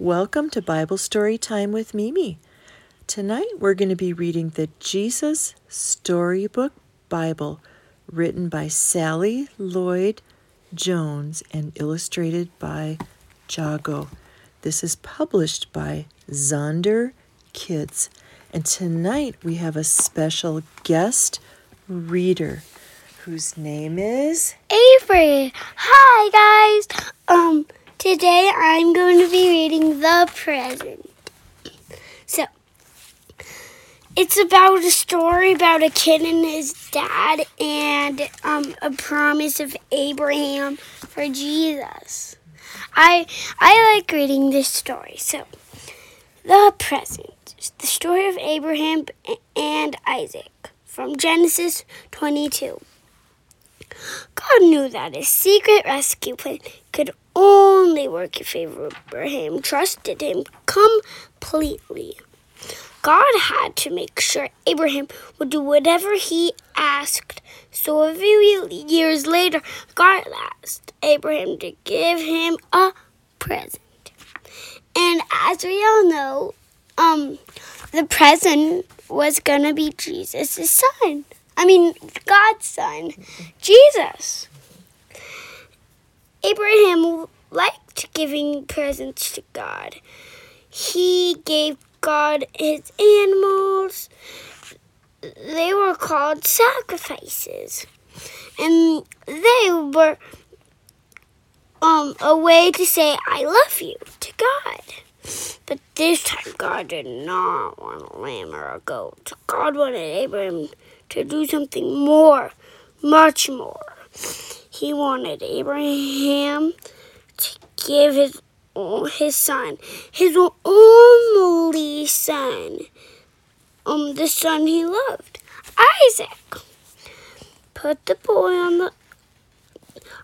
Welcome to Bible Story Time with Mimi. Tonight we're going to be reading the Jesus Storybook Bible, written by Sally Lloyd Jones and illustrated by Jago. This is published by Zonder Kids. And tonight we have a special guest reader whose name is Avery. Hi guys. Um today I'm going to be reading The Present. So it's about a story about a kid and his dad and um, a promise of Abraham for Jesus. I I like reading this story. So The Present. The story of Abraham and Isaac from Genesis 22. God knew that his secret rescue plan only work if Abraham trusted him completely. God had to make sure Abraham would do whatever he asked. So a few years later, God asked Abraham to give him a present. And as we all know, um, the present was gonna be Jesus' son. I mean, God's son, Jesus. Abraham liked giving presents to God. He gave God his animals. They were called sacrifices. And they were um, a way to say, I love you to God. But this time, God did not want a lamb or a goat. God wanted Abraham to do something more, much more. He wanted Abraham to give his his son, his only son, um, the son he loved, Isaac. Put the boy on the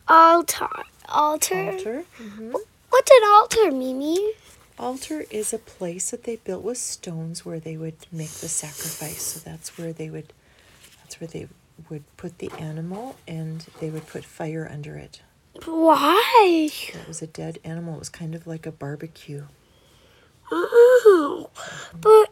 altar. Altar. Altar. Mm-hmm. What's an altar, Mimi? Altar is a place that they built with stones where they would make the sacrifice. So that's where they would that's where they would put the animal and they would put fire under it. Why? It was a dead animal. It was kind of like a barbecue. Oh, but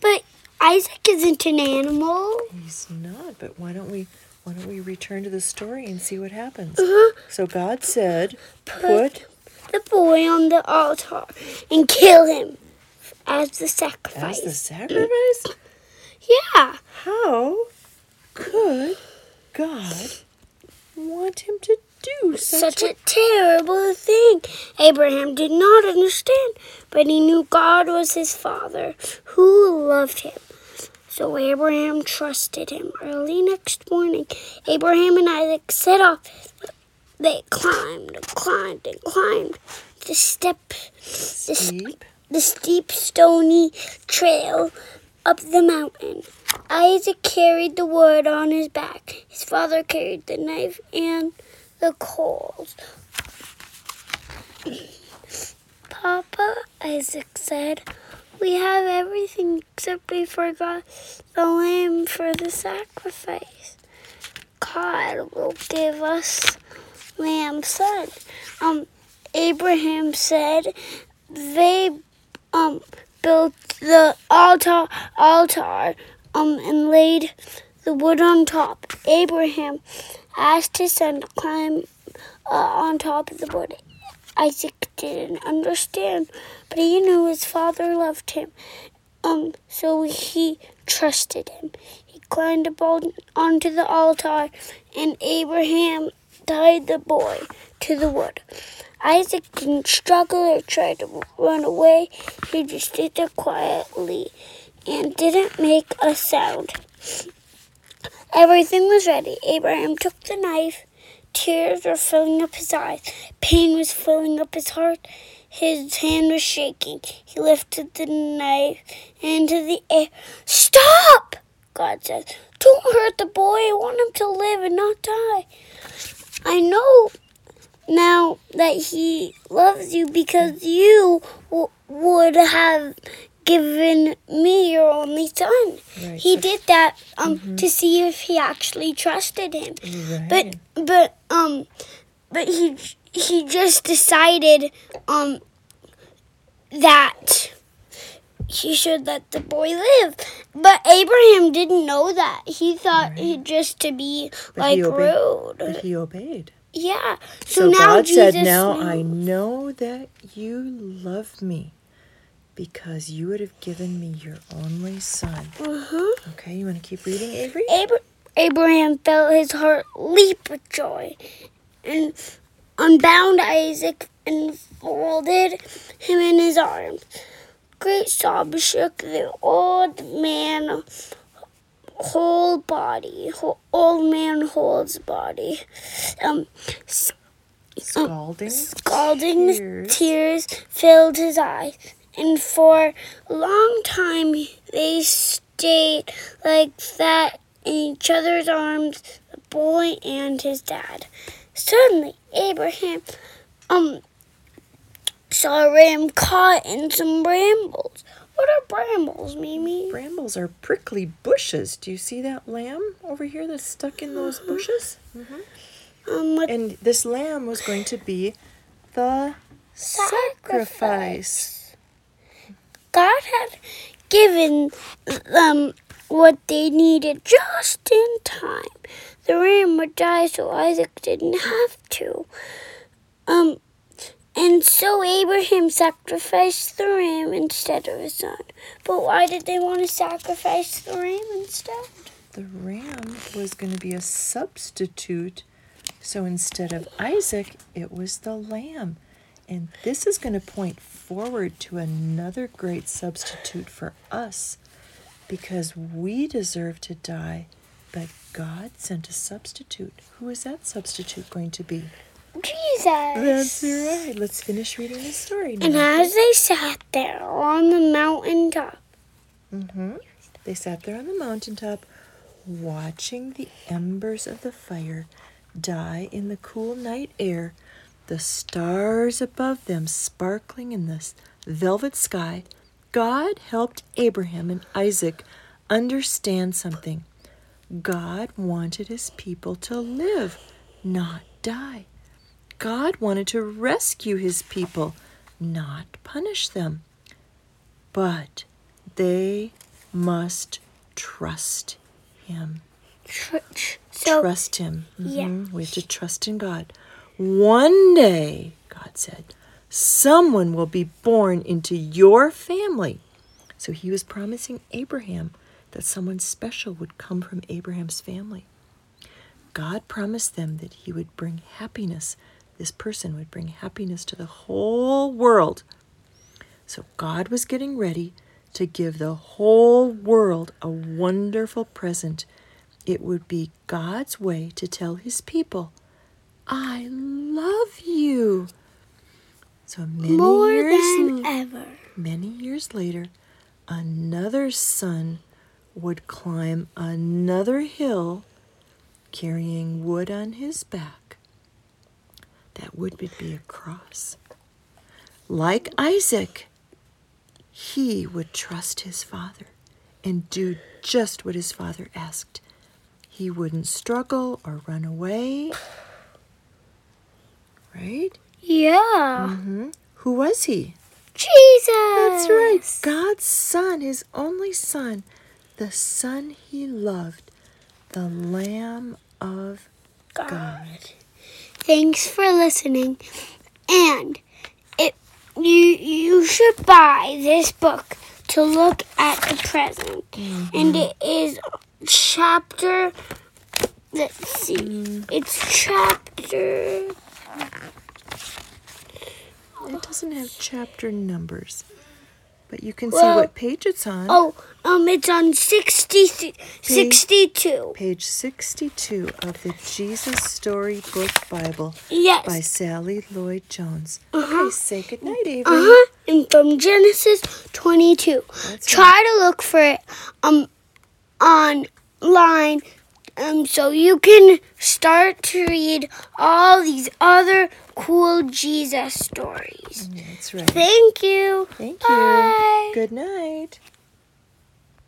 but Isaac isn't an animal. He's not. But why don't we why don't we return to the story and see what happens? Uh-huh. So God said, Put "Put the boy on the altar and kill him as the sacrifice. as the sacrifice." yeah. How could God want him to do such, Such a terrible thing. Abraham did not understand, but he knew God was his father who loved him. So Abraham trusted him. Early next morning, Abraham and Isaac set off. They climbed and climbed and climbed the step, the, steep? the steep, stony trail up the mountain. Isaac carried the wood on his back. His father carried the knife and the coals. Papa, Isaac said, we have everything except we forgot the lamb for the sacrifice. God will give us lamb son. Um, Abraham said they um built the altar altar um and laid the wood on top. Abraham asked his son to climb uh, on top of the wood. Isaac didn't understand, but he knew his father loved him. Um, so he trusted him. He climbed up onto the altar, and Abraham tied the boy to the wood. Isaac didn't struggle or try to run away. He just stood there quietly and didn't make a sound. Everything was ready. Abraham took the knife. Tears were filling up his eyes. Pain was filling up his heart. His hand was shaking. He lifted the knife into the air. Stop! God said. Don't hurt the boy. I want him to live and not die. I know now that he loves you because you w- would have given me your only son. Right. He did that um to see if he actually trusted him. Right. But but um but he he just decided um that he should let the boy live. But Abraham didn't know that. He thought it just to be But like rude. But he obeyed. Yeah. So, So, now God Jesus said, Now knew. I know that you love me because you would have given me your only son. Mhm. Okay, you want to keep reading, Avery? Abra- Abraham felt his heart leap with joy and unbound Isaac and folded him in his arms. Great sobs shook the old man whole body. Whole, old man whole's body. Um, Scalding. scalding Tears. tears filled his eyes, and for a long time they stayed like that in each other's arms, the boy and his dad. Suddenly, Abraham um saw a ram caught in some brambles. What are brambles, Mimi? Brambles are prickly bushes. Do you see that lamb over here that's stuck in those bushes? Um, what And this lamb was going to be the sacrifice. God had given them what they needed just in time. The ram would die so Isaac didn't have to. So Abraham sacrificed the ram instead of his son. But why did they want to sacrifice the ram instead? The ram was going to be a substitute. So instead of Isaac, it was the lamb. And this is going to point forward to another great substitute for us because we deserve to die, but God sent a substitute. Who is that substitute going to be? Jesus. That's right. Let's finish reading the story now. And as they sat there on the mountain top, Mm-hmm. They sat there on the mountaintop, watching the embers of the fire die in the cool night air, the stars above them sparkling in the velvet sky. God helped Abraham and Isaac understand something. God wanted his people to live, not die. God wanted to rescue his people, not punish them. But they must trust him. church. So trust him. Yeah. Mhm. We have to trust in God. One day, God said, someone will be born into your family. So he was promising Abraham that someone special would come from Abraham's family. God promised them that he would bring happiness. This person would bring happiness to the whole world. So God was getting ready to give the whole world a wonderful present. It would be God's way to tell his people, I love you. So many more years than ever. Many years later, another son would climb another hill carrying wood on his back. That would be a cross. Like Isaac, he would trust his father and do just what his father asked. He wouldn't struggle or run away. Right? Yeah. hmm Who was he? Jesus. That's right. God's son, his only son, the son he loved, the Lamb of God. Thanks for listening. And it you you should buy this book to look at the present. And mm-hmm. it is chapter let's see. Mm-hmm. It's chapter It doesn't have chapter numbers, but you can see what page it's on. Oh, um it's on 60 62. Page 62 of the Jesus Story Book Bible Yes. by Sally Lloyd Jones. Uh-huh. Okay, say goodnight, Avery. Uh-huh. And from Genesis 22. That's Try to look for it um online um so you can start to read all these other cool Jesus stories. Mm, that's right. Thank you. Thank you. Good night.